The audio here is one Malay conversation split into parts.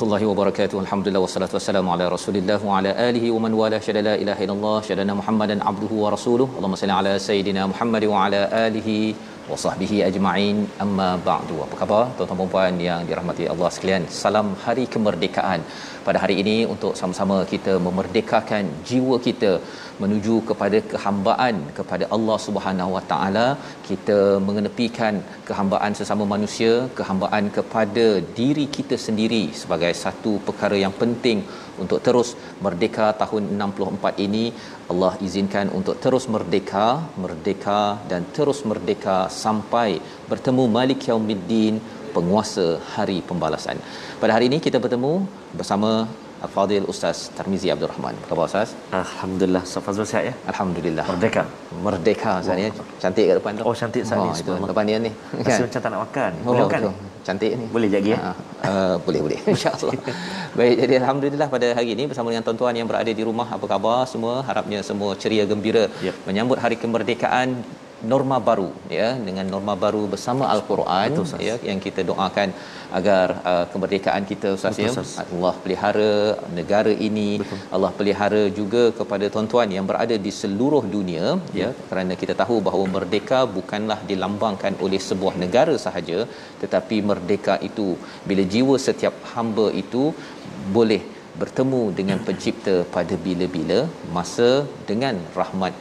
warahmatullahi wabarakatuh. Alhamdulillah wassalatu wassalamu ala Rasulillah wa ala alihi wa man wala syada la ilaha illallah syadana Muhammadan abduhu wa rasuluh. Allahumma salli ala sayidina Muhammad wa ala alihi wa sahbihi ajma'in. Amma ba'du. Apa khabar tuan-tuan dan puan yang dirahmati Allah sekalian? Salam hari kemerdekaan. Pada hari ini untuk sama-sama kita memerdekakan jiwa kita menuju kepada kehambaan kepada Allah Subhanahu Wa Taala kita mengenepikan kehambaan sesama manusia kehambaan kepada diri kita sendiri sebagai satu perkara yang penting untuk terus merdeka tahun 64 ini Allah izinkan untuk terus merdeka merdeka dan terus merdeka sampai bertemu Malik Yaumiddin penguasa hari pembalasan. Pada hari ini kita bertemu bersama Al-Fadhil Ustaz Tarmizi Abdul Rahman. Apa khabar Ustaz? Alhamdulillah Ustaz Fazrul sihat ya Alhamdulillah. Merdeka Merdeka Ustaz ya. Cantik kat depan tu. Oh cantik saat ni Oh, itu depan dia ni. Rasa macam tak nak makan Boleh makan betul. Cantik ni. Boleh jadi, eh? Ha, uh, boleh boleh insya-Allah. Baik jadi alhamdulillah pada hari ini bersama dengan tuan-tuan yang berada di rumah apa khabar semua harapnya semua ceria gembira Yep. menyambut hari kemerdekaan norma baru ya dengan norma baru bersama al-Quran Betul, ya yang kita doakan agar uh, kemerdekaan kita Ustaz Betul, ya. Allah pelihara negara ini. Betul. Allah pelihara juga kepada tuan-tuan yang berada di seluruh dunia ya. Kerana kita tahu bahawa merdeka bukanlah dilambangkan oleh sebuah negara sahaja tetapi merdeka itu bila jiwa setiap hamba itu boleh bertemu dengan pencipta pada bila-bila masa dengan rahmat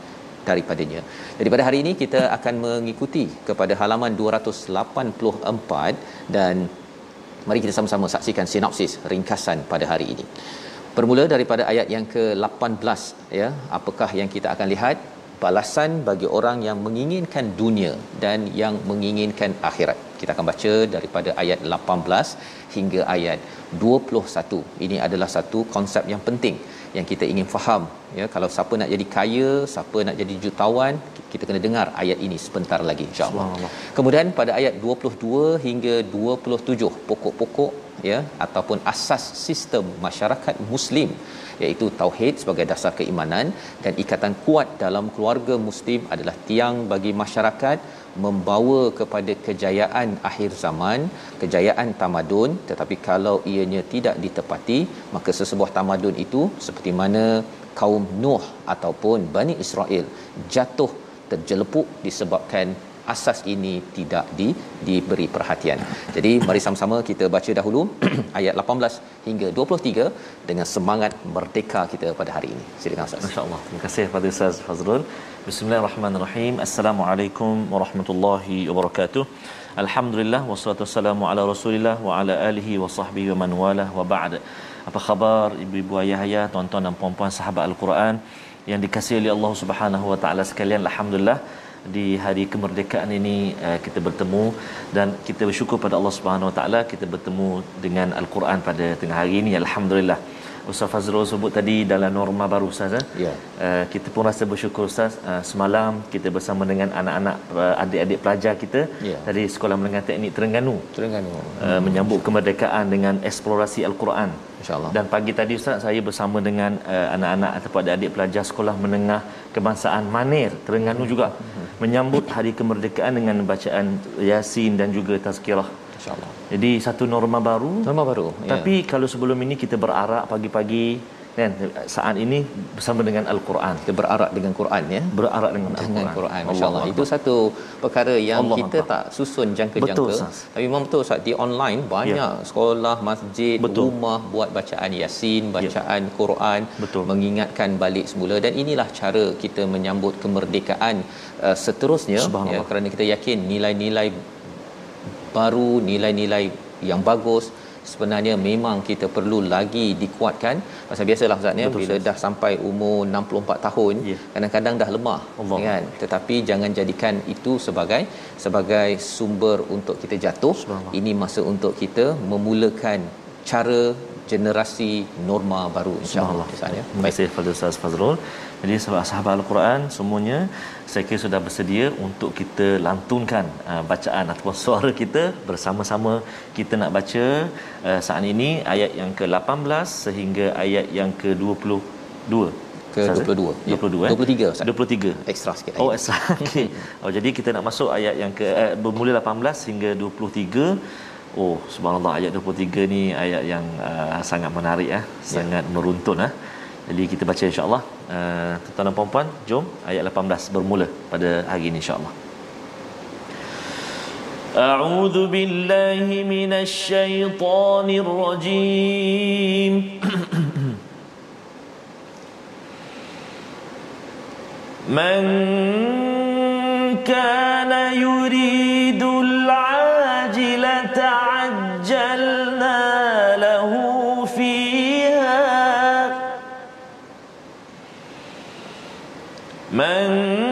daripadanya. Jadi pada hari ini kita akan mengikuti kepada halaman 284 dan mari kita sama-sama saksikan sinopsis ringkasan pada hari ini. Bermula daripada ayat yang ke-18 ya, apakah yang kita akan lihat? Balasan bagi orang yang menginginkan dunia dan yang menginginkan akhirat. Kita akan baca daripada ayat 18 hingga ayat 21. Ini adalah satu konsep yang penting yang kita ingin faham ya. Kalau siapa nak jadi kaya siapa nak jadi jutawan kita kena dengar ayat ini sebentar lagi insyaallah. Kemudian pada ayat 22 hingga 27 pokok-pokok ya ataupun asas sistem masyarakat muslim iaitu tauhid sebagai dasar keimanan dan ikatan kuat dalam keluarga muslim adalah tiang bagi masyarakat membawa kepada kejayaan akhir zaman kejayaan tamadun. Tetapi kalau ianya tidak ditepati maka sesebuah tamadun itu seperti mana kaum Nuh ataupun Bani Israel jatuh terjelepuk disebabkan asas ini tidak di, diberi perhatian. Jadi mari sama-sama kita baca dahulu ayat 18 hingga 23 dengan semangat merdeka kita pada hari ini. Silakan Ustaz. InsyaAllah. Terima kasih kepada Ustaz Fazrul. Bismillahirrahmanirrahim. Assalamualaikum warahmatullahi wabarakatuh. Alhamdulillah wassalatu wassalamu ala Rasulillah wa ala alihi wa sahbihi wa man walah wa ba'd. Apa khabar ibu-ibu ayah-ayah, tuan-tuan dan puan-puan sahabat Al-Quran yang dikasihi oleh Allah Subhanahu wa taala sekalian. Alhamdulillah di hari kemerdekaan ini uh, kita bertemu dan kita bersyukur pada Allah Subhanahu wa taala kita bertemu dengan Al-Quran pada tengah hari ini. Alhamdulillah. Ustaz Fazrul sebut tadi dalam norma baru Ustaz eh? Ya. Uh, kita pun rasa bersyukur Ustaz uh, semalam kita bersama dengan anak-anak uh, adik-adik pelajar kita Ya. dari Sekolah Menengah Teknik Terengganu Terengganu. uh, menyambut kemerdekaan dengan eksplorasi Al-Quran. Insya-Allah. Dan pagi tadi Ustaz saya bersama dengan uh, anak-anak ataupun adik-adik pelajar Sekolah Menengah Kebangsaan Manir Terengganu juga menyambut hari kemerdekaan dengan bacaan Yasin dan juga tazkirah. Insya-Allah. Jadi satu norma baru Norma baru. Ya. tapi kalau sebelum ini kita berarak pagi-pagi kan? Saat ini bersama dengan al-Quran. Kita berarak dengan Quran ya? Berarak dengan dengan al-Quran Quran masyaallah. Itu satu perkara yang Allah kita Allah. tak susun jangka-jangka. Betul, tapi memang betul Ustaz di online banyak sekolah masjid Betul. rumah buat bacaan yasin bacaan Quran Betul. mengingatkan balik semula. Dan inilah cara kita menyambut kemerdekaan uh, seterusnya ya. Kerana kita yakin nilai-nilai baru nilai-nilai yang bagus sebenarnya memang kita perlu lagi dikuatkan. Pasal biasalah Ustaz ya Betul, bila dah sampai umur 64 tahun Ya. kadang-kadang dah lemah Allah. kan? Tetapi jangan jadikan itu sebagai sebagai sumber untuk kita jatuh. Ini masa untuk kita memulakan cara generasi norma baru insyaallah Ustaz ya Terima kasih kepada Ustaz Fazrul. Jadi sahabat-sahabat Al-Quran semuanya saya kira sudah bersedia untuk kita lantunkan uh, bacaan ataupun suara kita bersama-sama kita nak baca uh, saat ini ayat yang ke-18 sehingga ayat yang ke-22. ke Ustaz, eh? 22 ya. 22 eh? 23 Ustaz 23. ekstra sikit Oh, ayat. extra. Okey. Oh, jadi kita nak masuk ayat yang ke eh, bermula 18 hingga 23. Oh, subhanallah ayat 23 ni ayat yang uh, sangat menarik eh, sangat meruntun eh. Jadi kita baca insya-Allah. Uh, tuan-tuan dan puan-puan, jom ayat 18 bermula pada hari ini insya-Allah. أعوذ بالله من الشيطان الرجيم من كان يريد من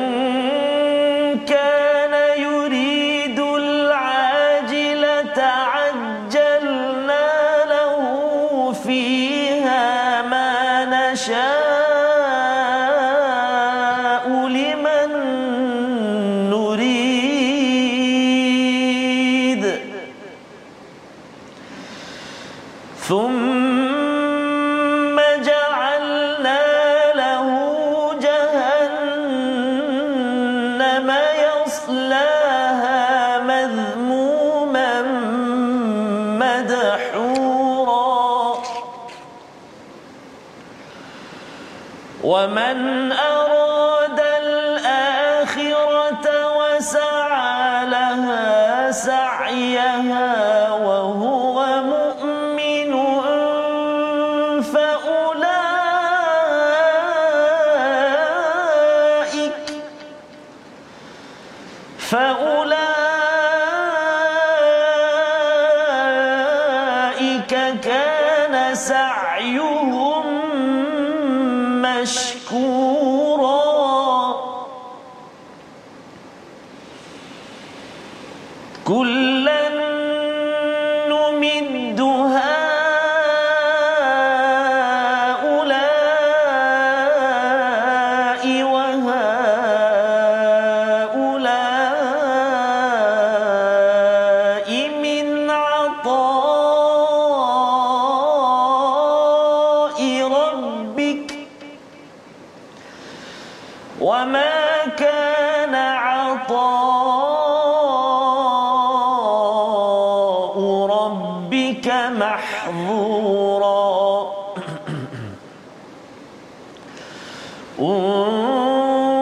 انظر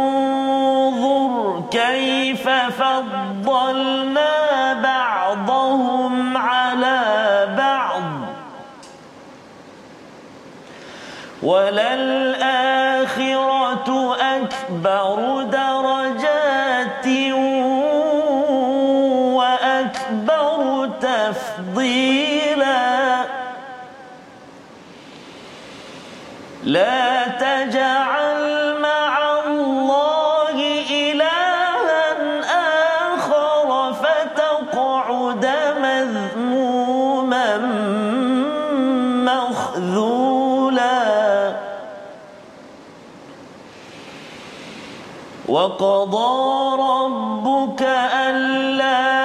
كيف فضلنا بعضهم على بعض. وللآخرة أكبر وقضى ربك ألا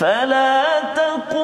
فلا تقل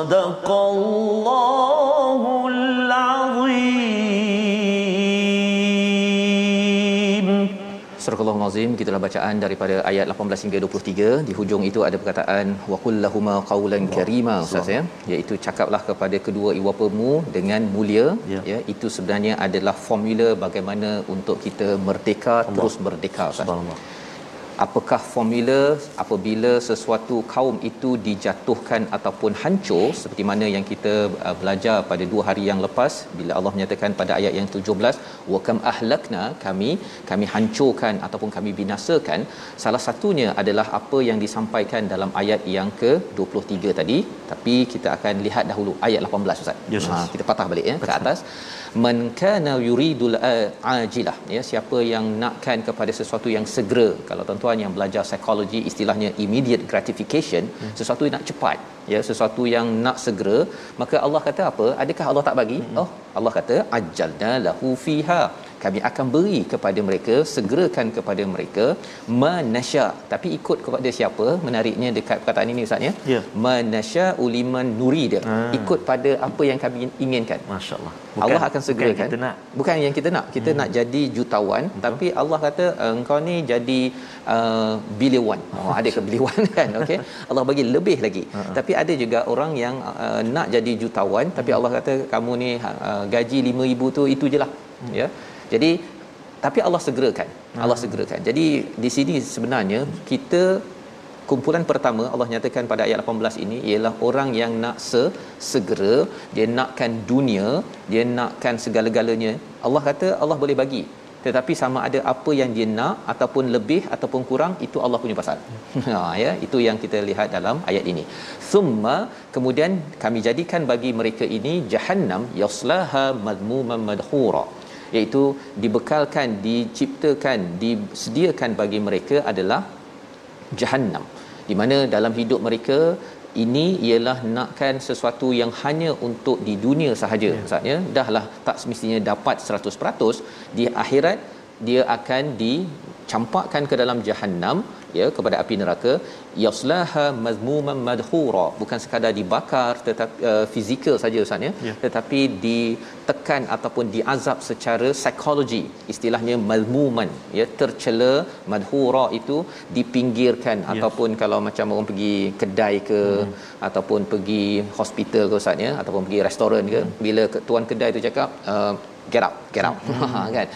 صدق الله العظيم Surah Al-Azim gitulah bacaan daripada ayat 18 hingga 23 di hujung itu ada perkataan wa qul lahumā qawlan karima ustaz ya iaitu cakaplah kepada kedua ibu bapamu dengan mulia Ya. ya itu sebenarnya adalah formula bagaimana untuk kita merdeka terus merdeka ustaz Subhanallah. apakah formula apabila sesuatu kaum itu dijatuhkan ataupun hancur seperti mana yang kita uh, belajar pada dua hari yang lepas bila Allah menyatakan pada ayat yang 17 wa kam ahlakna kami kami hancurkan ataupun kami binasakan. Salah satunya adalah apa yang disampaikan dalam ayat yang ke-23 tadi. Tapi kita akan lihat dahulu ayat 18 ustaz. Yes, ha, yes. kita patah balik ya ke atas man kana yuridul ajilah. Ya siapa yang nakkan kepada sesuatu yang segera. Kalau tuan-tuan yang belajar psikologi istilahnya immediate gratification hmm. sesuatu yang nak cepat ya sesuatu yang nak segera maka Allah kata apa? Adakah Allah tak bagi? Hmm. oh Allah kata ajalna lahu fiha kami akan beri kepada mereka segerakan kepada mereka manasya tapi ikut kepada siapa menariknya dekat perkataan ini ustaz ya Ya. manasya uliman nuri dia Ah. ikut pada apa yang kami inginkan Masya Allah. Akan segerakan. Bukan kita nak. Bukan yang kita nak. Kita hmm. nak jadi jutawan, Betul. tapi Allah kata engkau ni jadi uh, bilion. Oh, ada ke bilion kan? Okey. Allah bagi lebih lagi. Uh-huh. Tapi ada juga orang yang uh, nak jadi jutawan, tapi Allah kata kamu ni uh, gaji 5000 tu itu je lah. Hmm. Ya. Jadi tapi Allah segerakan. Allah segerakan. Jadi di sini sebenarnya kita kumpulan pertama Allah nyatakan pada ayat 18 ini ialah orang yang nak se segera dia nakkan dunia dia nakkan segala-galanya Allah kata Allah boleh bagi tetapi sama ada apa yang dia nak ataupun lebih ataupun kurang itu Allah punya pasal. ha ya itu yang kita lihat dalam ayat ini. Summa kemudian kami jadikan bagi mereka ini jahannam yaslaha madmuman madhura iaitu dibekalkan diciptakan disediakan bagi mereka adalah jahannam di mana dalam hidup mereka ini ialah nakkan sesuatu yang hanya untuk di dunia sahaja yeah. maksudnya dahlah tak semestinya dapat 100% di akhirat dia akan dicampakkan ke dalam jahannam ya kepada api neraka yaslaha mazmuman madhura bukan sekadar dibakar tetapi uh, fizikal saja ustaz ya Ya. tetapi ditekan ataupun diazab secara psikologi istilahnya mazmuman ya tercela madhura itu dipinggirkan Ya. ataupun kalau macam orang pergi kedai ke hmm. ataupun pergi hospital ke ustaz ya ataupun pergi restoran ke hmm. bila tuan kedai tu cakap uh, get out get out hmm. kan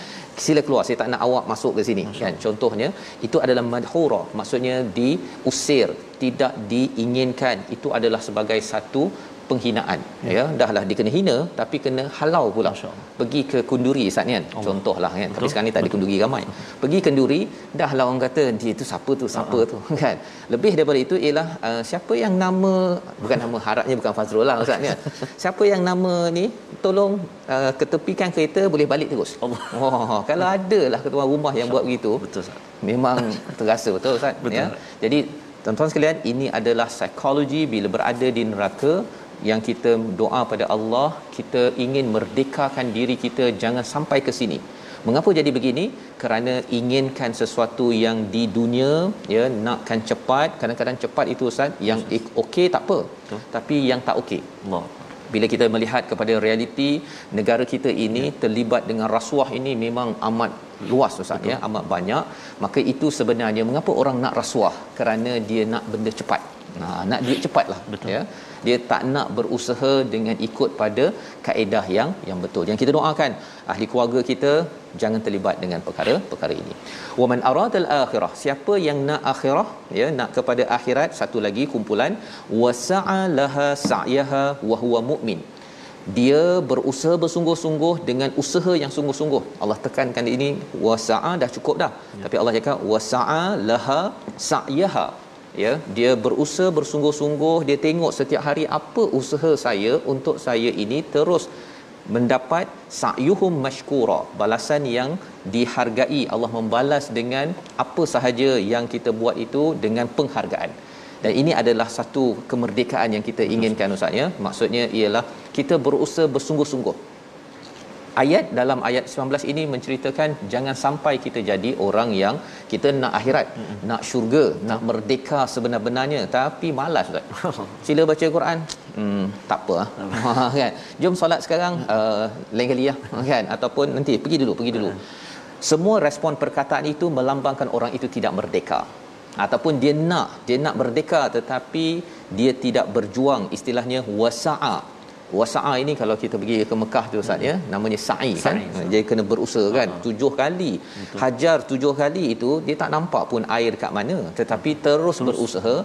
sila keluar saya tak nak awak masuk ke sini. Kan? Contohnya itu adalah madhura maksudnya diusir tidak diinginkan. Itu adalah sebagai satu penghinaan. Ya, ya dahlah dikena hina tapi kena halau pula. Pergi ke kunduri Ustaz kan? Allah. contohlah kan? Tapi Betul. sekarang ni tak ada kunduri ramai. Pergi kenduri dahlah orang kata dia tu siapa tu? Siapa tu? Kan? Lebih daripada itu ialah uh, siapa yang nama bukan nama harapnya bukan Fazrul lah Ustaz kan? Siapa yang nama ni tolong uh, ketepikan kereta boleh balik terus. Allah. oh kalau ada lah ketua rumah yang buat begitu Betul Ustaz. memang terasa betul Ustaz Betul. ya jadi tuan-tuan sekalian ini adalah psikologi bila berada di neraka yang kita doa pada Allah kita ingin merdekakan diri kita jangan sampai ke sini. Mengapa jadi begini? Kerana inginkan sesuatu yang di dunia ya nakkan cepat. Kadang-kadang cepat itu ustaz yang okey tak apa. Betul. tapi yang tak okey. Allah. bila kita melihat kepada realiti negara kita ini ya. terlibat dengan rasuah ini memang amat luas Ustaz ya amat banyak. Maka itu sebenarnya mengapa orang nak rasuah? Kerana dia nak benda cepat. Nah, nak duit cepatlah betul. ya dia tak nak berusaha dengan ikut pada kaedah yang yang betul yang kita doakan ahli keluarga kita jangan terlibat dengan perkara-perkara ini wa man aradal akhirah siapa yang nak akhirah ya nak kepada akhirat satu lagi kumpulan wasa'a laha sa'yaha wa huwa mu'min dia berusaha bersungguh-sungguh dengan usaha yang sungguh-sungguh. Allah tekankan ini wasa'a dah cukup dah. Ya. Tapi Allah cakap wasa'a laha sa'yaha ya dia berusaha bersungguh-sungguh dia tengok setiap hari apa usaha saya untuk saya ini terus mendapat sa'yuhum mashkura balasan yang dihargai. Allah membalas dengan apa sahaja yang kita buat itu dengan penghargaan. Dan ini adalah satu kemerdekaan yang kita inginkan ustaz ya. Maksudnya ialah kita berusaha bersungguh-sungguh ayat dalam ayat 19 ini menceritakan jangan sampai kita jadi orang yang kita nak akhirat mm-hmm. nak syurga nak merdeka sebenar-benarnya. Tapi malas ustaz. Sila baca Quran. Hmm tak apa ah. kan. Jom solat sekarang uh, lain kali ya kan. Ataupun nanti pergi dulu pergi dulu. Semua respon perkataan itu melambangkan orang itu tidak merdeka. Ataupun dia nak dia nak merdeka tetapi dia tidak berjuang. Istilahnya wasa'a wasa'a ini kalau kita pergi ke Mekah tu Ustaz ya hmm. namanya sa'i kan? Dia kena berusaha kan? Uh-huh. tujuh kali. Betul. hajar tujuh kali itu dia tak nampak pun air kat mana. Tetapi terus, terus. berusaha.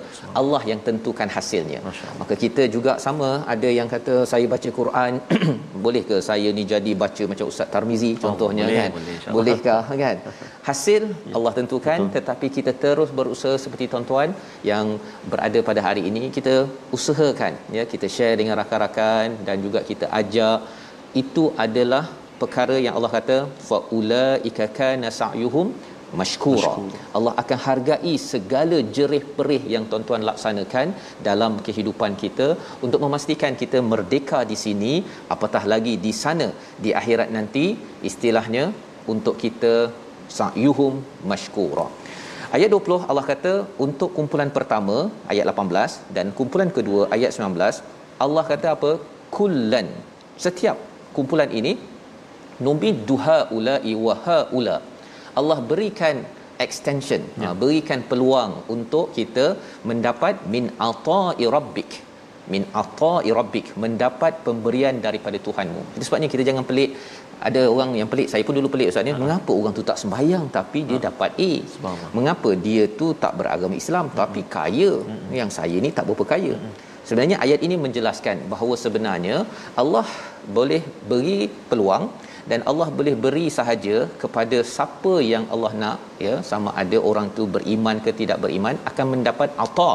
Allah yang tentukan hasilnya. Maka kita juga sama. Ada yang kata saya baca Quran boleh ke saya ni jadi baca macam Ustaz Tarmizi oh, contohnya boleh, kan? boleh, bolehkah kan? Hasil ya. Allah tentukan. Betul. tetapi kita terus berusaha seperti tuan-tuan yang berada pada hari ini kita usahakan ya kita share dengan rakan-rakan dan juga kita ajak itu adalah perkara yang Allah kata faulaika kana sa'yuhum mashkura. Allah akan hargai segala jerih perih yang tuan-tuan laksanakan dalam kehidupan kita untuk memastikan kita merdeka di sini apatah lagi di sana di akhirat nanti istilahnya untuk kita sa'yuhum mashkura. Ayat 20 Allah kata untuk kumpulan pertama ayat 18 dan kumpulan kedua ayat 19 Allah kata apa kullan setiap kumpulan ini numbi duha ula wa ula Allah berikan extension ya. ha, berikan peluang untuk kita mendapat min ata'i rabbik min ata'i rabbik mendapat pemberian daripada Tuhanmu itu sebabnya kita jangan pelik ada orang yang pelik saya pun dulu pelik ustaz ni ha. mengapa orang tu tak sembahyang tapi dia ha. dapat A mengapa dia tu tak beragama Islam ha. tapi kaya ha. yang saya ni tak berapa kaya ha. Sebenarnya ayat ini menjelaskan bahawa sebenarnya Allah boleh beri peluang dan Allah boleh beri sahaja kepada siapa yang Allah nak ya sama ada orang tu beriman ke tidak beriman akan mendapat ata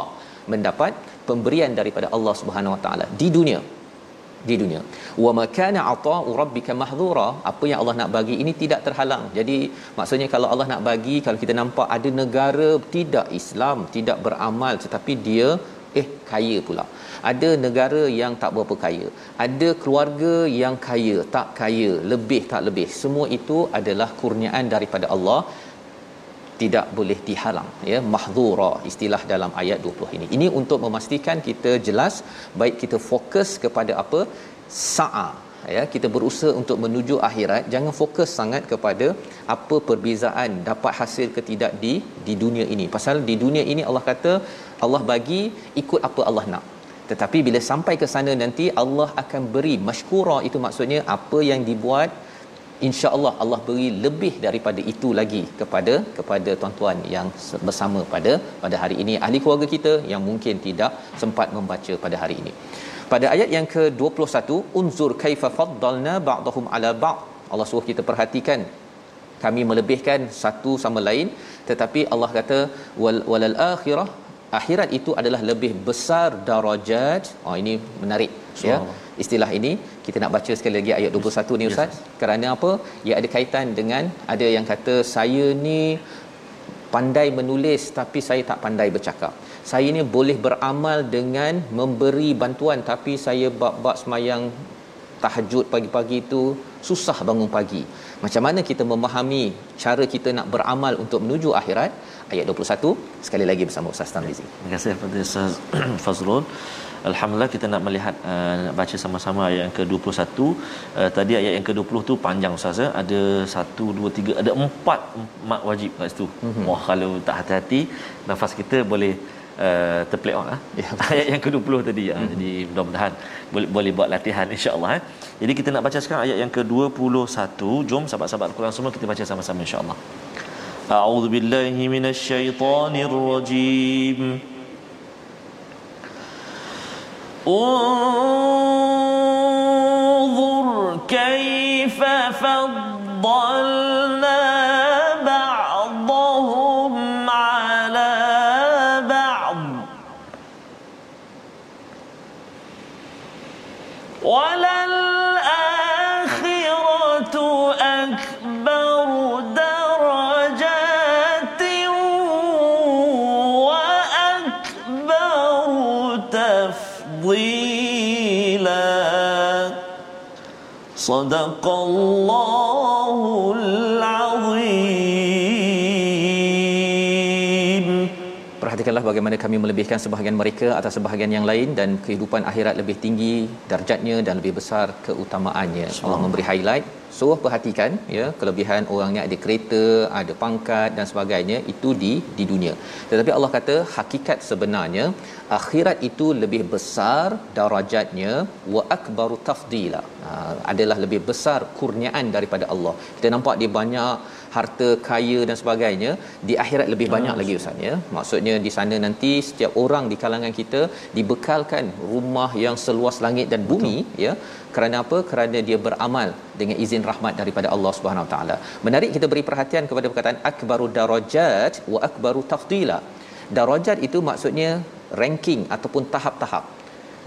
mendapat pemberian daripada Allah Subhanahu Wa Taala di dunia. Di dunia. Wa makana ata'u rabbika mahdhura. Apa yang Allah nak bagi ini tidak terhalang. Jadi maksudnya kalau Allah nak bagi kalau kita nampak ada negara tidak Islam tidak beramal tetapi dia eh kaya pula. Ada negara yang tak berapa kaya. Ada keluarga yang kaya tak kaya lebih tak lebih. Semua itu adalah kurniaan daripada Allah. Tidak boleh dihalang ya. Mahdzura istilah dalam ayat 20 ini. Ini untuk memastikan kita jelas baik kita fokus kepada apa? Sa'a ya kita berusaha untuk menuju akhirat. Jangan fokus sangat kepada apa perbezaan dapat hasil ke tidak di di dunia ini. Pasal di dunia ini Allah kata Allah bagi ikut apa Allah nak. Tetapi bila sampai ke sana nanti Allah akan beri masykura itu maksudnya apa yang dibuat insya-Allah Allah beri lebih daripada itu lagi kepada kepada tuan-tuan yang bersama pada pada hari ini. Ahli keluarga kita yang mungkin tidak sempat membaca pada hari ini. Pada ayat yang ke-21 unzur kaifa faddalna ba'dahum ala ba'd. Allah suruh kita perhatikan kami melebihkan satu sama lain. Tetapi Allah kata wal walal akhirah. Akhirat itu adalah lebih besar darajat. Oh ini menarik ya istilah ini. Kita nak baca sekali lagi ayat 21 ni ustaz. Yes. kerana apa? Ia ada kaitan dengan ada yang kata saya ni pandai menulis tapi saya tak pandai bercakap. Saya ni boleh beramal dengan memberi bantuan tapi saya bab-bab semayang tahajud pagi-pagi itu susah bangun pagi. Macam mana kita memahami cara kita nak beramal untuk menuju akhirat? Ayat 21 sekali lagi bersama Ustaz Tamizi. Terima kasih kepada Ustaz Fazrul. Alhamdulillah kita nak melihat uh, nak baca sama-sama ayat yang ke-21. Uh, tadi ayat yang ke-20 tu panjang Ustaz ya. Ada 1 2 3 ada 4 mak wajib kat situ. Mm-hmm. Wah kalau tak hati-hati nafas kita boleh uh, terpeleok ah. Ya. ayat yang ke-20 tadi ya. Mm-hmm. Jadi mudah-mudahan boleh boleh buat latihan insya-Allah eh. Jadi kita nak baca sekarang ayat yang ke-21. Jom sahabat-sahabat Al-Quran semua kita baca sama-sama insya-Allah. A'udzu billahi minasyaitonir rajim. انظر كيف فضلنا صدق الله العظيم Perhatikanlah bagaimana kami melebihkan sebahagian mereka atas sebahagian yang lain dan kehidupan akhirat lebih tinggi darjatnya dan lebih besar keutamaannya. Allah memberi highlight So perhatikan ya kelebihan orangnya ada kereta, ada pangkat dan sebagainya itu di di dunia. Tetapi Allah kata hakikat sebenarnya akhirat itu lebih besar darajatnya wa akbaru tafdila. Ha, adalah lebih besar kurniaan daripada Allah. Kita nampak dia banyak harta kaya dan sebagainya di akhirat lebih banyak lagi ustaz ya maksudnya di sana nanti setiap orang di kalangan kita dibekalkan rumah yang seluas langit dan bumi Betul. ya. Kerana apa? Kerana dia beramal dengan izin rahmat daripada Allah Subhanahu Wa taala. Menarik kita beri perhatian kepada perkataan akbaru darajat wa akbaru tafdila. Darajat itu maksudnya ranking ataupun tahap-tahap.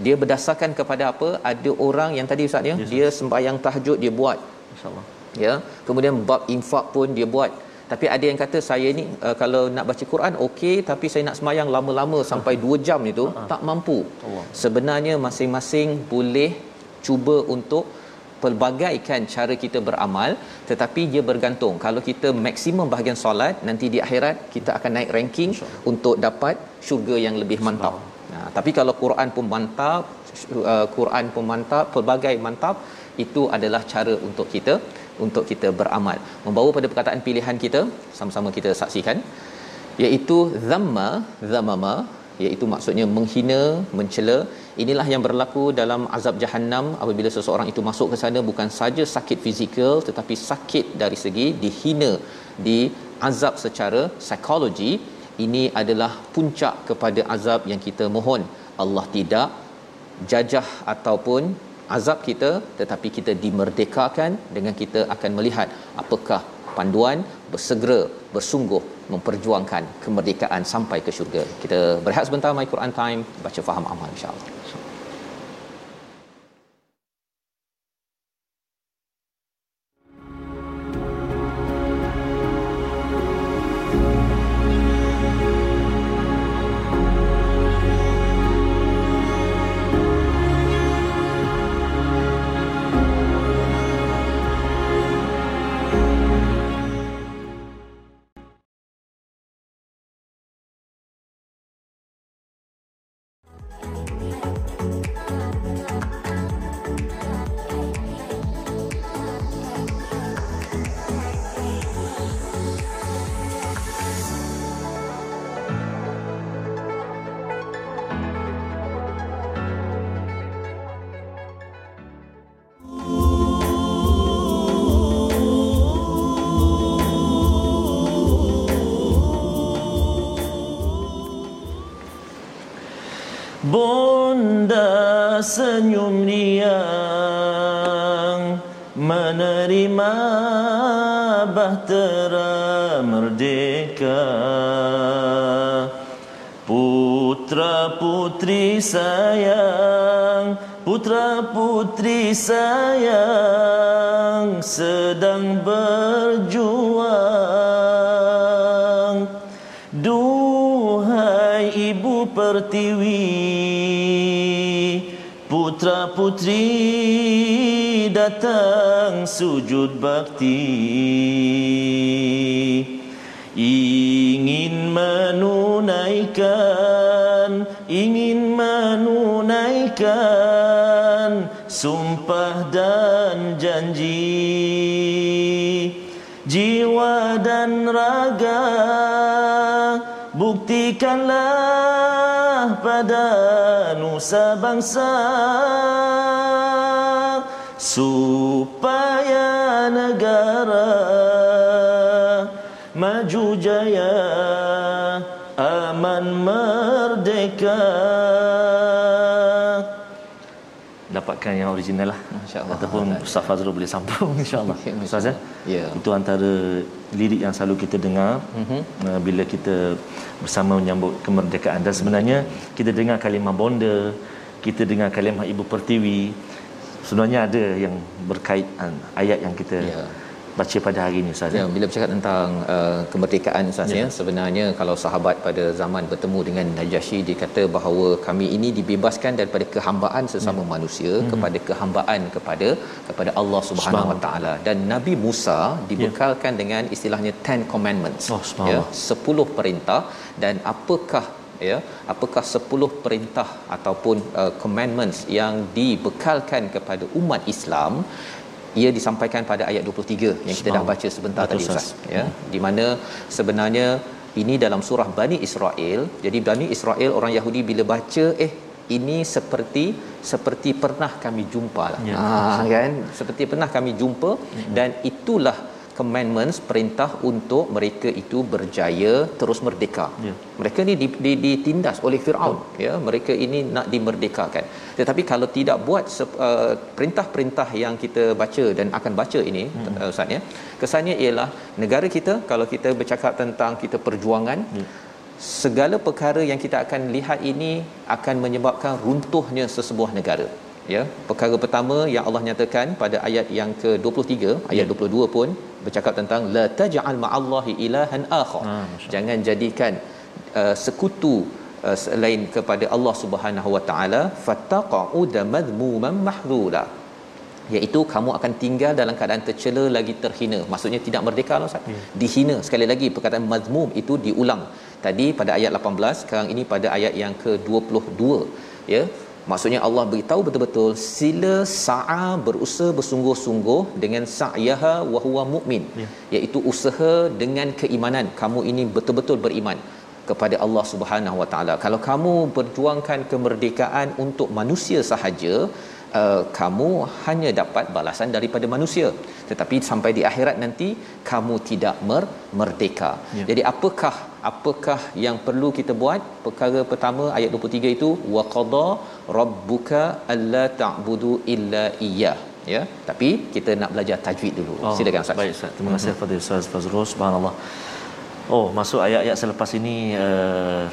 Dia berdasarkan kepada apa? Ada orang yang tadi ustaz ya? Yes, dia sembahyang tahajud dia buat. Insyaallah ya. Kemudian bab infak pun dia buat tapi ada yang kata saya ni uh, kalau nak baca Quran okey tapi saya nak semayang lama-lama sampai 2 jam itu uh-huh. tak mampu. Allah. sebenarnya masing-masing boleh cuba untuk pelbagaikan cara kita beramal tetapi dia bergantung. Kalau kita maksimum bahagian solat nanti di akhirat kita akan naik ranking untuk dapat syurga yang lebih mantap. Nah tapi kalau Quran pun mantap uh, Quran pun mantap pelbagai mantap itu adalah cara untuk kita untuk kita beramal. Membawa pada perkataan pilihan kita sama-sama kita saksikan iaitu zamma zamama iaitu maksudnya menghina mencela. Inilah yang berlaku dalam azab jahanam apabila seseorang itu masuk ke sana bukan saja sakit fizikal tetapi sakit dari segi dihina. Di azab secara psikologi ini adalah puncak kepada azab yang kita mohon. Allah tidak jajah ataupun azab kita tetapi kita dimerdekakan dengan kita akan melihat apakah panduan bersegera bersungguh memperjuangkan kemerdekaan sampai ke syurga. Kita berehat sebentar my Quran time baca faham amal insya-Allah. Bunda senyum riang menerima bahtera merdeka. Putra putri sayang Putra putri sayang sedang berjuang. Duhai ibu pertiwi putri datang sujud bakti. Ingin menunaikan ingin menunaikan sumpah dan janji. Jiwa dan raga Buktikanlah pada nusa bangsa Supaya negara maju jaya aman merdeka dapatkan yang original lah Insya-Allah. ataupun Ustaz Fazrul boleh sambung insya-Allah Ya, Ustaz ya Ya. itu antara lirik yang selalu kita dengar Mhm. uh, bila kita bersama menyambut kemerdekaan dan sebenarnya kita dengar kalimah bonda kita dengar kalimah ibu pertiwi sebenarnya ada yang berkaitan ayat yang kita Ya. Baca pada hari ini Ustaz Ya, bila bercakap tentang uh, kemerdekaan Ustaz ya. sebenarnya kalau sahabat pada zaman bertemu dengan Najasyi dia kata bahawa kami ini dibebaskan daripada kehambaan sesama Ya. manusia kepada kehambaan kepada kepada Allah Subhanahu Wa Taala dan Nabi Musa dibekalkan dengan istilahnya 10 commandments Ya. Oh, ya 10 perintah dan apakah ya apakah 10 perintah ataupun uh, commandments yang dibekalkan kepada umat Islam ia disampaikan pada ayat 23 yang kita dah baca sebentar Betul, tadi Ustaz. Ya di mana sebenarnya ini dalam surah Bani Israel. Jadi Bani Israel orang Yahudi bila baca eh ini seperti seperti pernah kami jumpa lah. Ya. ah kan? Seperti pernah kami jumpa. Dan itulah commandments perintah untuk mereka itu berjaya terus merdeka. Ya. Mereka ni di- di- ditindas oleh Firaun ya mereka ini nak dimerdekakan. Tetapi kalau tidak buat uh, perintah-perintah yang kita baca dan akan baca ini hmm. uh, Ustaz ya. Kesannya ialah negara kita kalau kita bercakap tentang kita perjuangan Ya. segala perkara yang kita akan lihat ini akan menyebabkan runtuhnya sesebuah negara ya perkara pertama yang Allah nyatakan pada ayat yang ke-23 ayat 22 pun bercakap tentang la taj'al ma'allahi ilahan akhar. Masya jangan jadikan uh, sekutu uh, selain kepada Allah Subhanahu wa taala fattaqa'uda madhmuman mahdhula iaitu kamu akan tinggal dalam keadaan tercela lagi terhina. Maksudnya tidak merdeka lah Ustaz. Ya. dihina. Sekali lagi perkataan mazmum itu diulang. Tadi pada ayat 18 sekarang ini pada ayat yang ke-22 ya maksudnya Allah beritahu betul-betul sila sa'a berusaha bersungguh-sungguh dengan sa'yaha wa huwa mukmin Ya. iaitu usaha dengan keimanan kamu ini betul-betul beriman kepada Allah Subhanahu Wa Taala. Kalau kamu berjuangkan kemerdekaan untuk manusia sahaja, uh, kamu hanya dapat balasan daripada manusia. Tetapi sampai di akhirat nanti kamu tidak mer- merdeka. Ya. Jadi apakah apakah yang perlu kita buat? Perkara pertama ayat 23 itu wa qada rabbuka alla ta'budu illa iyyah. Ya, tapi kita nak belajar tajwid dulu. Oh, Silakan Ustaz. Baik Ustaz. Terima kasih kepada Ustaz Fazrul. Subhanallah. Oh, masuk ayat-ayat selepas ini uh,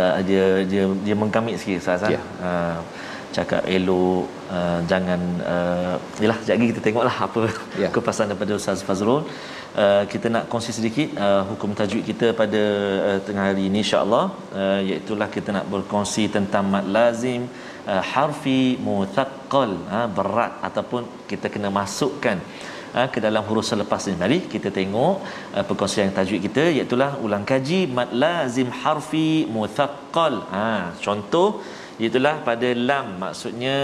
uh, dia dia dia mengkamit sikit Ustaz. Ya. Uh, cakap elok uh, jangan uh, yalah sekejap lagi kita tengoklah apa Ya. kepasan daripada Ustaz Fazrul. Uh, kita nak kongsi sedikit uh, hukum tajwid kita pada uh, tengah hari ini insya-Allah uh, iaitu kita nak berkongsi tentang mad lazim uh, harfi muthaqqal uh, berat ataupun kita kena masukkan uh, ke dalam huruf selepas ini. Mari kita tengok uh, perkongsian tajwid kita iaitu ulang kaji mad lazim harfi muthaqqal. Ha contoh itulah pada lam. Maksudnya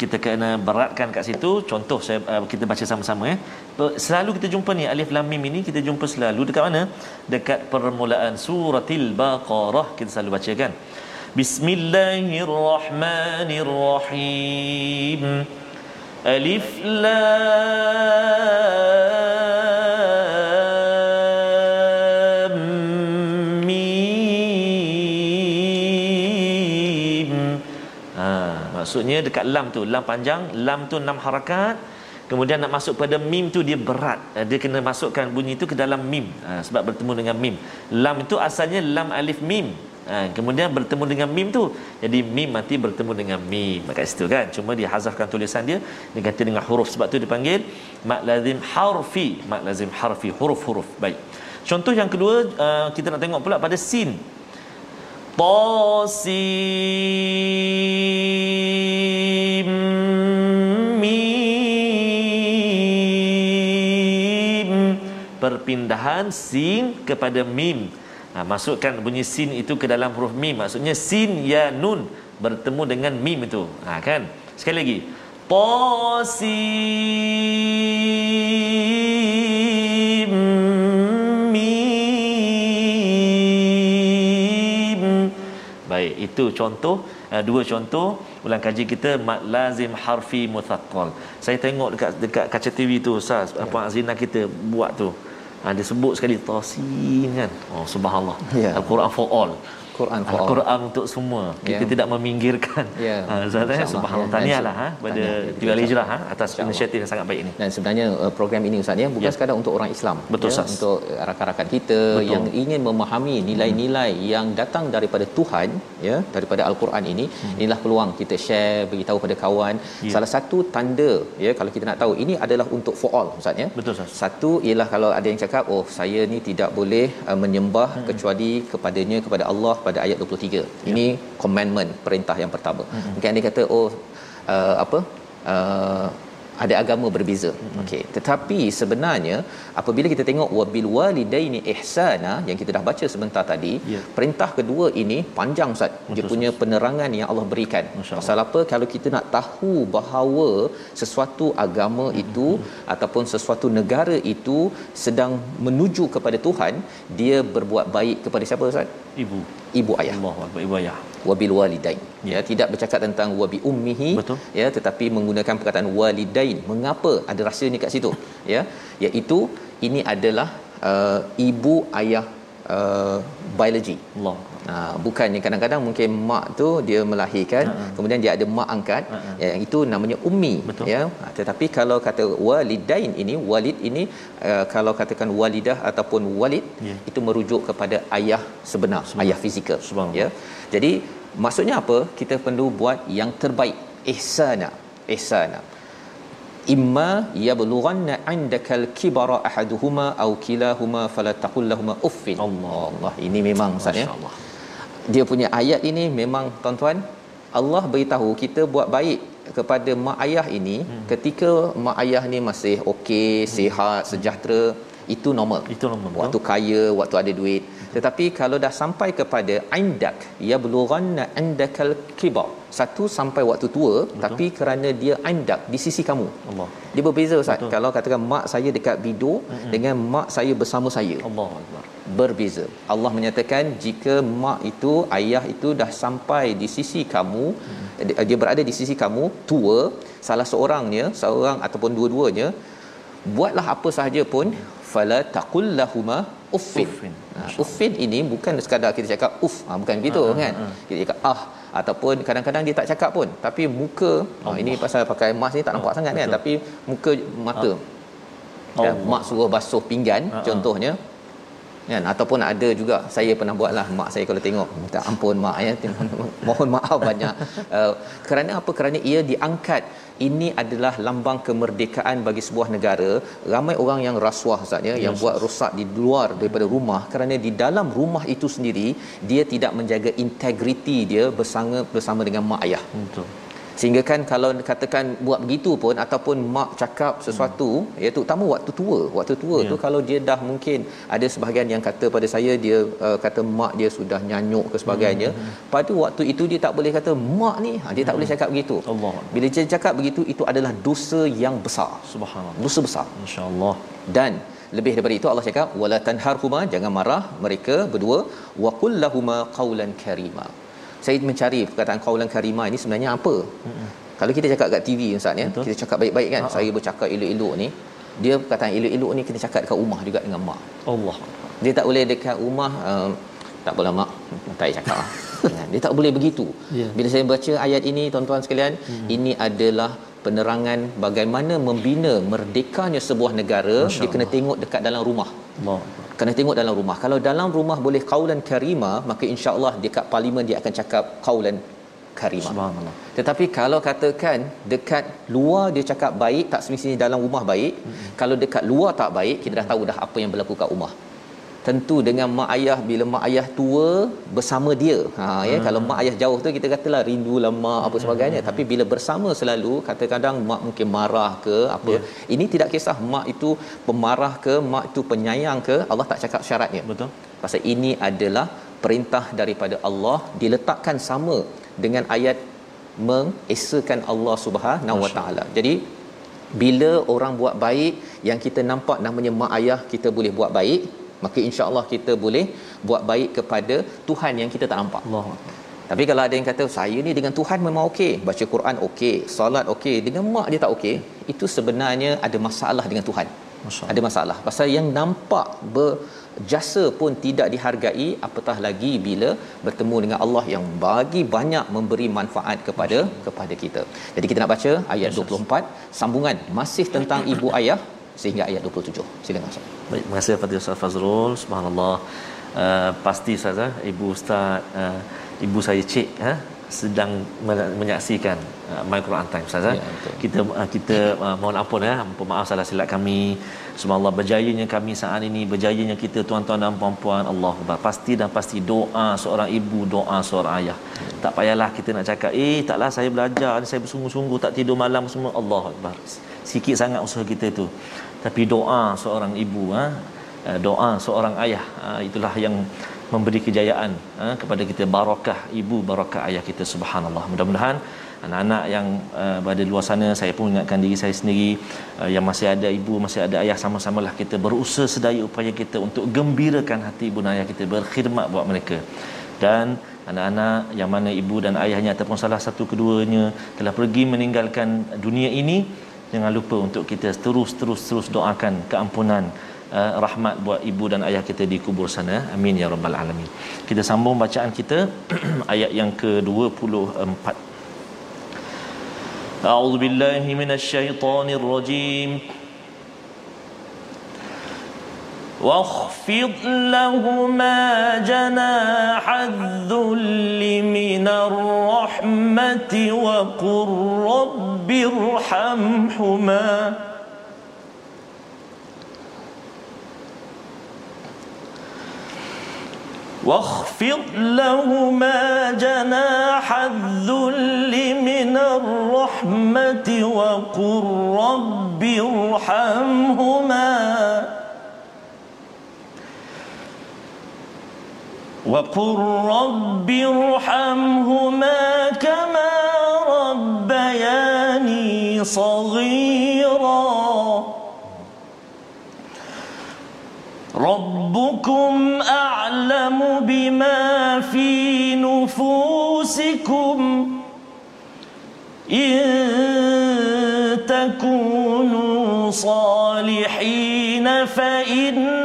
kita kena beratkan kat situ. Contoh saya uh, kita baca sama-sama ya selalu kita jumpa ni alif lam mim ini kita jumpa selalu. Dekat mana? Dekat permulaan suratil baqarah. Kita selalu baca kan bismillahirrahmanirrahim. Alif lam maksudnya dekat lam tu lam panjang lam tu enam harakat. Kemudian nak masuk pada mim tu dia berat. Ah, dia kena masukkan bunyi tu ke dalam mim. Ha, sebab bertemu dengan mim. Lam itu asalnya lam alif mim. Ha, kemudian bertemu dengan mim tu jadi mim nanti bertemu dengan mim. Kat situ kan? Cuma dia hazafkan tulisan dia dia ganti dengan huruf. Sebab tu dipanggil mak lazim harfi mak lazim harfi huruf-huruf baik. Contoh yang kedua uh, kita nak tengok pula pada sin. Tasim Perpindahan sin kepada mim. Ha, Masukkan bunyi sin itu ke dalam huruf mim. Maksudnya sin ya nun bertemu dengan mim itu. Ha kan? Sekali lagi. Tasim mim. Baik itu contoh uh, dua contoh ulang kaji kita mad lazim harfi muthaqqal saya tengok dekat dekat kaca TV tu ustaz ya. apa Azina kita buat tu ha, dia sebut sekali tasin kan? Oh subhanallah. Ya. al-Quran for all Quran for Al-Quran untuk semua. Kita yeah. tidak meminggirkan. Ya. Yeah. Zahra subhanallah. Tahniahlah ha pada Tio Alizra ha atas inisiatif yang sangat baik ini. Dan sebenarnya uh, program ini Ustaz ya bukan yeah. sekadar untuk orang Islam. Betul, ya, untuk rakan-rakan kita Betul. yang ingin memahami nilai-nilai hmm. yang datang daripada Tuhan ya daripada Al-Quran ini. Hmm. Inilah peluang kita share beritahu pada kawan. Yeah. Salah satu tanda ya kalau kita nak tahu ini adalah untuk for all Ustaz ya. Betul Ustaz. Satu ialah kalau ada yang cakap oh saya ni tidak boleh uh, menyembah hmm. kecuali kepadanya kepada Allah pada ayat 23. Ya. Ini commandment perintah yang pertama. Hmm. Mungkin dia kata oh uh, apa? Uh, ada agama berbeza. Hmm. Okey. Tetapi sebenarnya apabila kita tengok wabil walidaini ihsana yang kita dah baca sebentar tadi, yeah. perintah kedua ini panjang Ustaz. Dia punya penerangan yang Allah berikan. Pasal apa? Kalau kita nak tahu bahawa sesuatu agama hmm. itu hmm. ataupun sesuatu negara itu sedang menuju kepada Tuhan, dia berbuat baik kepada siapa Ustaz? Ibu. Ibu ayah. Allah, ibu ayah wabil walidain. Ya. ya. tidak bercakap tentang wabi ummihi Betul. ya tetapi menggunakan perkataan walidain. Mengapa? Ada rahsianya kat situ ya. Iaitu ini adalah uh, ibu ayah uh, biologi. Allah Ha, bukannya kadang-kadang mungkin mak tu dia melahirkan uh-huh. kemudian dia ada mak angkat. Uh-huh. yang itu namanya ummi Betul. ya. Ha, tetapi kalau kata walidain ini walid ini uh, kalau katakan walidah ataupun walid yeah. itu merujuk kepada ayah sebenar ayah fizikal ya. Jadi maksudnya apa? Kita perlu buat yang terbaik ihsana ihsana. Imma yablughanna indakal kibara ahaduhuma aw kilahuma fala taqul lahumu uffin. Allah. Allah ini memang ustaz ya dia punya ayat ini memang tuan-tuan Allah beritahu kita buat baik kepada mak ayah ini hmm. ketika mak ayah ni masih okey hmm. sihat sejahtera. Itu normal. Itu normal waktu kaya waktu ada duit. Tetapi kalau dah sampai kepada indak ya bulughanna indakal kibar. Satu sampai waktu tua Betul. tapi kerana dia indak di sisi kamu. Allah. Dia berbeza ustaz. Betul. kalau katakan mak saya dekat bidu mm-hmm. dengan mak saya bersama saya. Allah berbeza Allah menyatakan jika mak itu ayah itu dah sampai di sisi kamu mm-hmm. dia berada di sisi kamu tua salah seorangnya seorang ataupun dua-duanya buatlah apa sahaja pun fala taqul lahumā uffin. Uffin. Ha, uffin ini bukan sekadar kita cakap uff, ha, bukan begitu ha, kan. Ha, ha. Kita cakap ah ataupun kadang-kadang dia tak cakap pun tapi muka oh, ini pasal pakai mask ni tak nampak oh, sangat kan tapi muka mata. Ha. Ya, mak suruh basuh pinggan ha, ha. Kan? Ataupun ada juga saya pernah buatlah mak saya kalau tengok. Minta ampun mak ya. Mohon maaf banyak. Uh, kerana apa? Kerana ia diangkat. Ini adalah lambang kemerdekaan bagi sebuah negara. Ramai orang yang rasuah ustaz ya yes. yang buat rosak di luar daripada rumah. Kerana di dalam rumah itu sendiri dia tidak menjaga integriti dia bersama bersama dengan mak ayah. Betul sehingga kan kalau katakan buat begitu pun ataupun mak cakap sesuatu hmm. iaitu utama waktu tua. Waktu tua yeah. tu kalau dia dah mungkin ada sebahagian yang kata pada saya dia uh, kata mak dia sudah nyanyuk ke sebagainya. Hmm. pada waktu itu dia tak boleh kata mak ni. Ha, dia tak hmm. boleh cakap begitu. Allah. Bila dia cakap begitu itu adalah dosa yang besar. Subhanallah. Dosa besar. Insyaallah. Dan lebih daripada itu Allah cakap wala tanharhuma jangan marah mereka berdua wa qul lahumu qawlan karima saya mencari perkataan qaulan karimah ini sebenarnya apa? Mm-hmm. kalau kita cakap kat TV ustaz ya kita cakap baik-baik kan? Uh-huh. saya bercakap elok-elok ni dia perkataan elok-elok ni kita cakap dekat rumah juga dengan mak. Allah. Dia tak boleh dekat rumah uh, tak boleh mak tak payah cakap lah. dia tak boleh begitu. Yeah. bila saya baca ayat ini tuan-tuan sekalian mm-hmm. ini adalah penerangan bagaimana membina merdekanya sebuah negara. Dia kena tengok dekat dalam rumah. Allah kena tengok dalam rumah. Kalau dalam rumah boleh qaulan karima maka insyaallah dekat parlimen dia akan cakap qaulan karima. Subhanallah. Tetapi kalau katakan dekat luar dia cakap baik tak semestinya dalam rumah baik. Hmm. kalau dekat luar tak baik kita dah tahu dah apa yang berlaku kat rumah tentu dengan mak ayah bila mak ayah tua bersama dia ha ya hmm. kalau mak ayah jauh tu kita katalah rindulah mak apa sebagainya hmm. tapi bila bersama selalu kadang-kadang mak mungkin marah ke apa yeah. ini tidak kisah mak itu pemarah ke mak itu penyayang ke Allah tak cakap syaratnya betul pasal ini adalah perintah daripada Allah diletakkan sama dengan ayat mengesakan Allah Subhanahu Wa Taala. Jadi bila orang buat baik yang kita nampak namanya mak ayah kita boleh buat baik maka insya-Allah kita boleh buat baik kepada Tuhan yang kita tak nampak. Allah. Tapi kalau ada yang kata saya ni dengan Tuhan memang okey, baca Quran okey, solat okey, dengan mak dia tak okey, itu sebenarnya ada masalah dengan Tuhan. Masya Ada masalah. Pasal yang nampak berjasa pun tidak dihargai, apatah lagi bila bertemu dengan Allah yang bagi banyak memberi manfaat kepada kepada kita. Jadi kita nak baca ayat 24 sambungan masih tentang ibu ayah sehingga ayat 27. Silakan Ustaz. Baik, terima kasih kepada Ustaz Fazrul. Subhanallah. Uh, pasti Ustaz, eh, Ibu Ustaz, uh, Ibu saya Cik, eh, sedang men- menyaksikan uh, My Quran Time Ustaz. Ya, betul. kita uh, kita uh, mohon ampun ya, ampun maaf salah silap kami. Subhanallah berjayanya kami saat ini, berjayanya kita tuan-tuan dan puan-puan. Allah Pasti dan pasti doa seorang ibu, doa seorang ayah. Tak payahlah kita nak cakap, eh taklah saya belajar, saya bersungguh-sungguh tak tidur malam semua. Allah Akbar. Sikit sangat usaha kita tu. Tapi doa seorang ibu, ha? uh, doa seorang ayah, uh, itulah yang memberi kejayaan uh, kepada kita barakah ibu barakah ayah kita subhanallah. Mudah-mudahan anak-anak yang uh, berada di luar sana saya pun ingatkan diri saya sendiri uh, yang masih ada ibu masih ada ayah sama-samalah kita berusaha sedaya upaya kita untuk gembirakan hati ibu dan ayah kita berkhidmat buat mereka. Dan anak-anak yang mana ibu dan ayahnya ataupun salah satu keduanya telah pergi meninggalkan dunia ini jangan lupa untuk kita terus-terus terus doakan keampunan uh, rahmat buat ibu dan ayah kita di kubur sana. Amin ya rabbal alamin. Kita sambung bacaan kita ayat yang ke-24 a'udzubillahi minasyaitonirrajim. rajim واخفض لهما جناح الذل من الرحمة وقل رب ارحمهما. واخفض لهما جناح الذل من الرحمة وقل رب ارحمهما. وقل رب ارحمهما كما ربياني صغيرا ربكم أعلم بما في نفوسكم إن تكونوا صالحين فإنه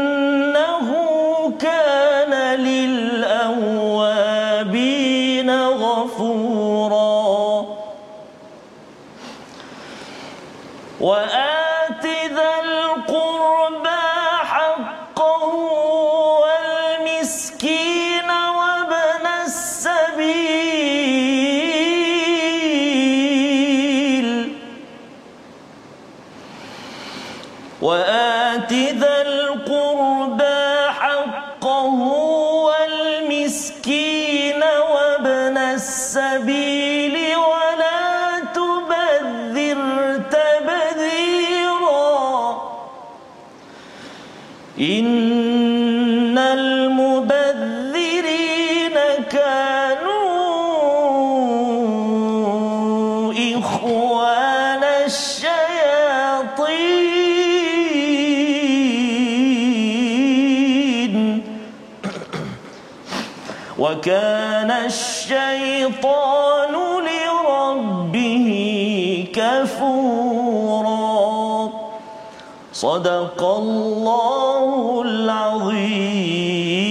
إن المبذرين كانوا إخوان الشياطين. وكان الشيطان لربه كفورا. صدق الله العظيم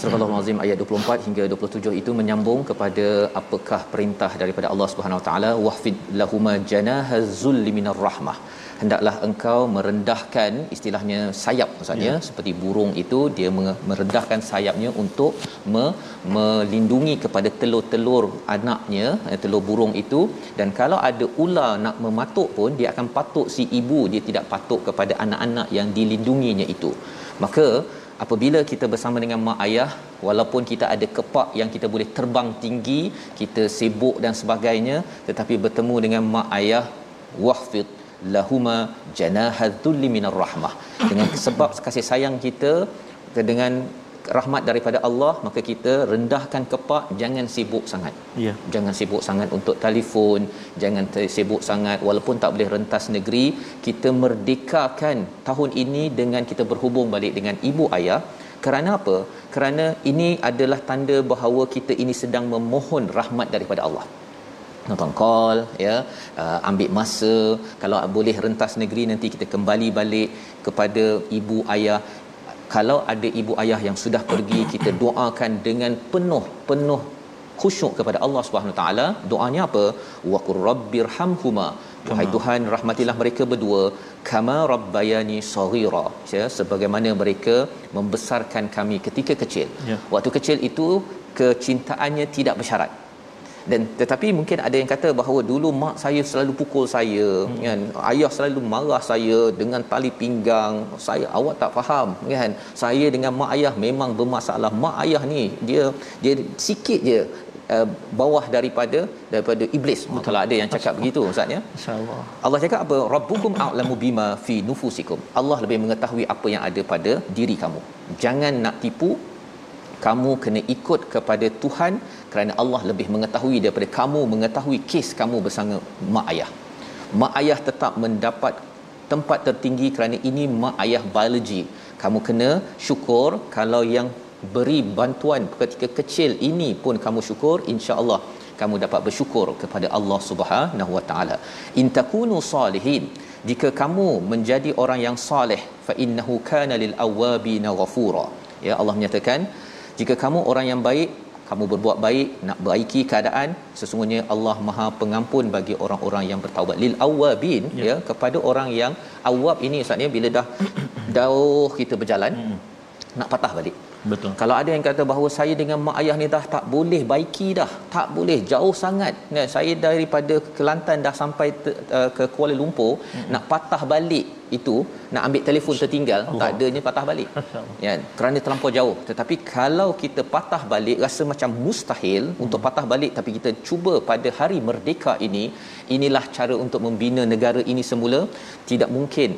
Surah Al-Azim ayat 24 hingga 27 itu menyambung kepada apakah perintah daripada Allah Subhanahu Wa Taala wahfid lahuma janaha zulli minar rahmah hendaklah engkau merendahkan istilahnya sayap maksudnya ya. seperti burung itu dia me- merendahkan sayapnya untuk me- melindungi kepada telur-telur anaknya eh, telur burung itu dan kalau ada ular nak mematuk pun dia akan patuk si ibu dia tidak patuk kepada anak-anak yang dilindunginya itu maka apabila kita bersama dengan mak ayah walaupun kita ada kepak yang kita boleh terbang tinggi kita sibuk dan sebagainya tetapi bertemu dengan mak ayah wahfid lahuma janahadzulli minar rahmah. Dengan sebab kasih sayang kita dengan rahmat daripada Allah maka kita rendahkan kepak jangan sibuk sangat. Ya. jangan sibuk sangat untuk telefon jangan sibuk sangat. Walaupun tak boleh rentas negeri kita merdekakan tahun ini dengan kita berhubung balik dengan ibu ayah. Kerana apa? Kerana ini adalah tanda bahawa kita ini sedang memohon rahmat daripada Allah nonton call ya uh, ambil masa. Kalau boleh rentas negeri nanti kita kembali balik kepada ibu ayah. Kalau ada ibu ayah yang sudah pergi kita doakan dengan penuh penuh khusyuk kepada Allah Subhanahu taala. Doanya apa? Wa qur rabbirhamhuma. Wahai Tuhan rahmatilah mereka berdua. Kama rabbayani saghira. Ya sebagaimana mereka membesarkan kami ketika kecil. Ya. waktu kecil itu kecintaannya tidak bersyarat dan tetapi mungkin ada yang kata bahawa dulu mak saya selalu pukul saya hmm. kan? Ayah selalu marah saya dengan tali pinggang. Saya awak tak faham kan? Saya dengan mak ayah memang bermasalah. Mak ayah ni dia dia sikit je uh, bawah daripada daripada iblis. Kalau ada yang cakap begitu ustaz ya? Insya-Allah. Allah cakap apa? Rabbukum a'lamu bima fi nufusikum. Allah lebih mengetahui apa yang ada pada diri kamu. Jangan nak tipu kamu kena ikut kepada Tuhan kerana Allah lebih mengetahui daripada kamu mengetahui kes kamu bersama mak ayah. Mak ayah tetap mendapat tempat tertinggi kerana ini mak ayah biologi kamu kena syukur kalau yang beri bantuan ketika kecil ini pun kamu syukur insya-Allah kamu dapat bersyukur kepada Allah Subhanahu Wa Taala. In takunu salihin jika kamu menjadi orang yang soleh fa innahu kana lil awabin ghafura. Ya Allah menyatakan jika kamu orang yang baik kamu berbuat baik nak baiki keadaan sesungguhnya Allah Maha pengampun bagi orang-orang yang bertaubat. Lil awabin ya. ya kepada orang yang awab ini maksudnya bila dah jauh kita berjalan nak patah balik Betul. kalau ada yang kata bahawa saya dengan mak ayah ni dah tak boleh baiki dah tak boleh jauh sangat ya, saya daripada Kelantan dah sampai te, uh, ke Kuala Lumpur hmm. nak patah balik itu nak ambil telefon tertinggal oh. tak adanya patah balik ya kerana terlampau jauh tetapi kalau kita patah balik rasa macam mustahil hmm. untuk patah balik tapi kita cuba pada hari merdeka ini inilah cara untuk membina negara ini semula tidak mungkin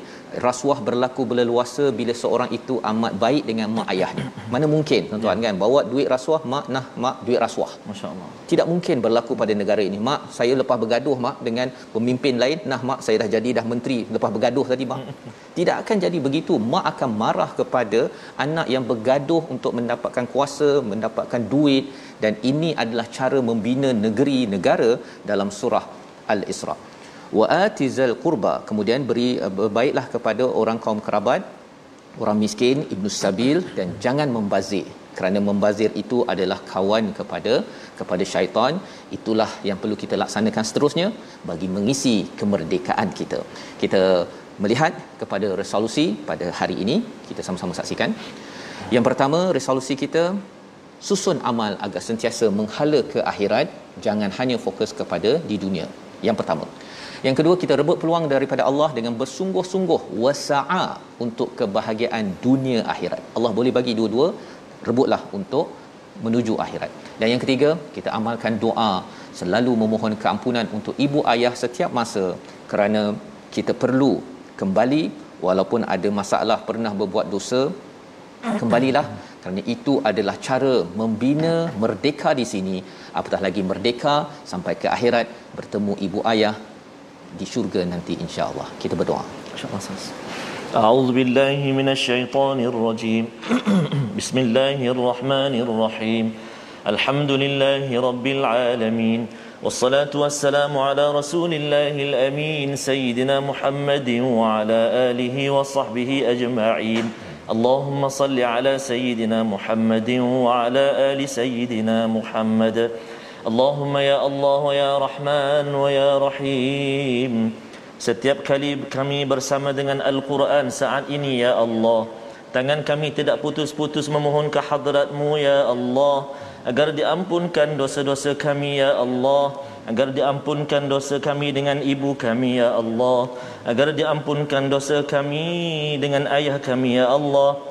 rasuah berlaku berleluasa bila seorang itu amat baik dengan mak ayahnya. Mana mungkin tuan-tuan kan? Bawa duit rasuah mak nah mak duit rasuah. Masya-Allah. tidak mungkin berlaku pada negara ini. Mak saya lepas bergaduh mak dengan pemimpin lain. Nah mak saya dah jadi dah menteri lepas bergaduh tadi mak. Tidak akan jadi begitu. Mak akan marah kepada anak yang bergaduh untuk mendapatkan kuasa mendapatkan duit. Dan ini adalah cara membina negeri negara dalam surah al-isra wa atizal qurba. Kemudian beri uh, berbaiklah kepada orang kaum kerabat orang miskin ibnu sabil dan jangan membazir. Kerana membazir itu adalah kawan kepada kepada syaitan. Itulah yang perlu kita laksanakan seterusnya bagi mengisi kemerdekaan kita. Kita melihat kepada resolusi pada hari ini. Kita sama-sama saksikan. Yang pertama resolusi kita susun amal agar sentiasa menghala ke akhirat. Jangan hanya fokus kepada di dunia. Yang pertama yang kedua kita rebut peluang daripada Allah dengan bersungguh-sungguh wasa'a untuk kebahagiaan dunia akhirat. Allah boleh bagi dua-dua, rebutlah untuk menuju akhirat. Dan yang ketiga, kita amalkan doa, selalu memohon keampunan untuk ibu ayah setiap masa kerana kita perlu kembali walaupun ada masalah pernah berbuat dosa kembalilah kerana itu adalah cara membina merdeka di sini apatah lagi merdeka sampai ke akhirat bertemu ibu ayah di syurga nanti insya-Allah. Kita berdoa. InsyaAllah Ustaz. أعوذ بالله من الشيطان الرجيم بسم الله الرحمن الرحيم الحمد لله رب العالمين والصلاة والسلام على رسول الله الأمين سيدنا محمد وعلى آله وصحبه أجمعين اللهم صل على سيدنا محمد وعلى آل سيدنا محمد اللهم يا الله ويا رحمن ويا رحيم Setiap kali kami bersama dengan Al-Quran saat ini, Ya Allah Tangan kami tidak putus-putus memohon ke hadratmu, Ya Allah Agar diampunkan dosa-dosa kami, Ya Allah Agar diampunkan dosa kami dengan ibu kami, Ya Allah Agar diampunkan dosa kami dengan ayah kami, Ya Allah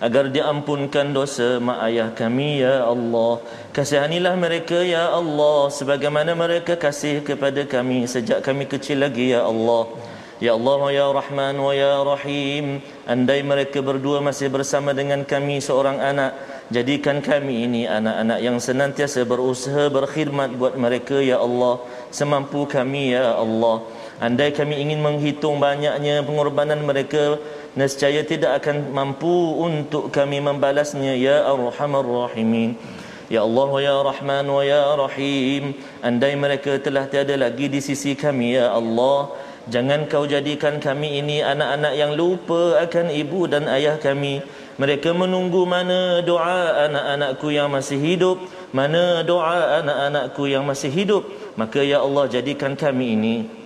agar diampunkan dosa mak ayah kami ya Allah. Kasihanilah mereka ya Allah sebagaimana mereka kasih kepada kami sejak kami kecil lagi ya Allah. Ya Allah ya Rahman wa ya Rahim andai mereka berdua masih bersama dengan kami seorang anak jadikan kami ini anak-anak yang senantiasa berusaha berkhidmat buat mereka ya Allah semampu kami ya Allah. Andai kami ingin menghitung banyaknya pengorbanan mereka nescaya tidak akan mampu untuk kami membalasnya ya arhamar rahimin. Ya Allah ya Rahman wa ya Rahim. Andai mereka telah tiada lagi di sisi kami ya Allah Jangan kau jadikan kami ini anak-anak yang lupa akan ibu dan ayah kami. Mereka menunggu mana doa anak-anakku yang masih hidup Mana doa anak-anakku yang masih hidup. Maka ya Allah jadikan kami ini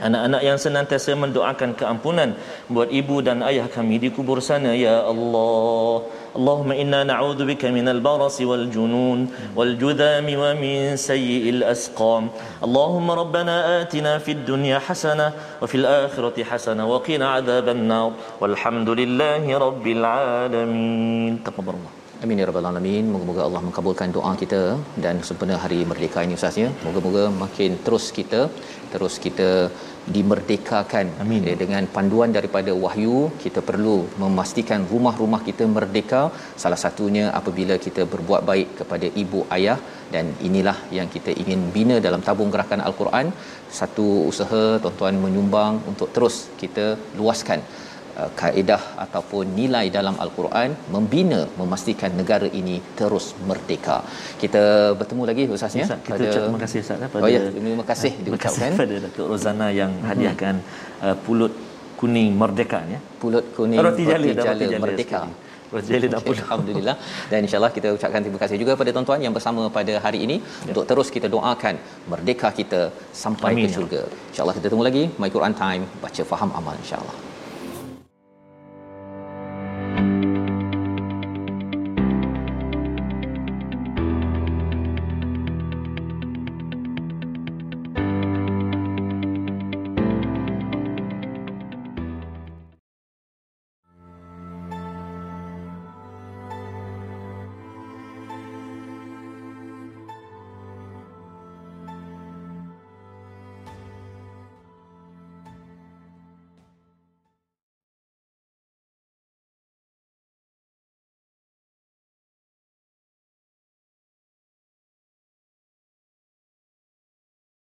Anak-anak yang senantiasa mendoakan keampunan buat ibu dan ayah kami di kubur sana ya Allah. Allahumma inna na'udzu bika minal barasi wal junun wal judhami wa min sayyi'il asqam. Allahumma rabbana atina fid dunya hasanah wa fil akhirati hasanah wa qina adzaban nar. Walhamdulillahi rabbil alamin. Taqabbalallah. Amin ya rabbal alamin. Moga-moga Allah mengabulkan doa kita dan sempena hari merdeka ini Ustaz ya. Moga-moga makin terus kita terus kita dimerdekakan Amin. Ya, dengan panduan daripada wahyu kita perlu memastikan rumah-rumah kita merdeka salah satunya apabila kita berbuat baik kepada ibu ayah dan inilah yang kita ingin bina dalam tabung gerakan al-Quran satu usaha tuan-tuan menyumbang untuk terus kita luaskan kaedah ataupun nilai dalam al-Quran membina memastikan negara ini terus merdeka. Kita bertemu lagi Ustaz ya. Ustaz, kita ucap terima kasih Ustaz eh, pada Oh ya, terima kasih terima kasih diucapkan. kepada Datuk Rozana yang hadiahkan uh, pulut kuning merdeka ya. Pulut kuning Roti jala, dah jala roti jala merdeka. sekali. Roti pulut. Alhamdulillah dan insyaallah kita ucapkan terima kasih juga pada tuan-tuan yang bersama pada hari ini ya. untuk terus kita doakan merdeka kita sampai Amin, ke ya syurga. Insyaallah kita temu lagi My Quran Time baca faham amal insyaallah.